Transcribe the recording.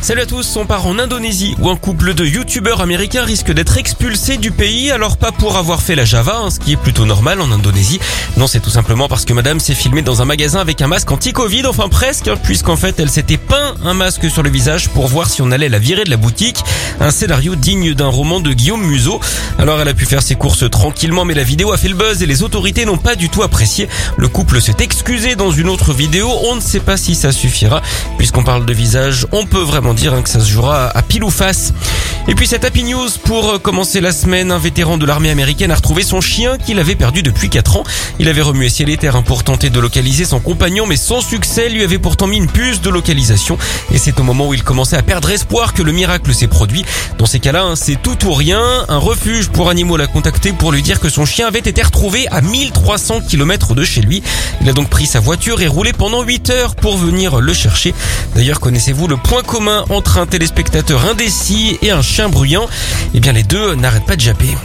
Salut à tous, on part en Indonésie où un couple de youtubeurs américains risque d'être expulsé du pays, alors pas pour avoir fait la Java, hein, ce qui est plutôt normal en Indonésie. Non, c'est tout simplement parce que madame s'est filmée dans un magasin avec un masque anti-Covid, enfin presque, hein, puisqu'en fait elle s'était peint un masque sur le visage pour voir si on allait la virer de la boutique. Un scénario digne d'un roman de Guillaume Museau. Alors elle a pu faire ses courses tranquillement, mais la vidéo a fait le buzz et les autorités n'ont pas du tout apprécié. Le couple s'est excusé dans une autre vidéo, on ne sait pas si ça suffira. Puisqu'on parle de visage, on peut vraiment dire hein, que ça se jouera à pile ou face. Et puis cette Happy News pour euh, commencer la semaine, un vétéran de l'armée américaine a retrouvé son chien qu'il avait perdu depuis 4 ans. Il avait remué ciel et terre hein, pour tenter de localiser son compagnon mais sans succès, lui avait pourtant mis une puce de localisation et c'est au moment où il commençait à perdre espoir que le miracle s'est produit. Dans ces cas-là, hein, c'est tout ou rien. Un refuge pour animaux l'a contacté pour lui dire que son chien avait été retrouvé à 1300 km de chez lui. Il a donc pris sa voiture et roulé pendant 8 heures pour venir le chercher. D'ailleurs, connaissez-vous le point commun entre un téléspectateur indécis et un bruyant Eh bien, les deux n'arrêtent pas de japper.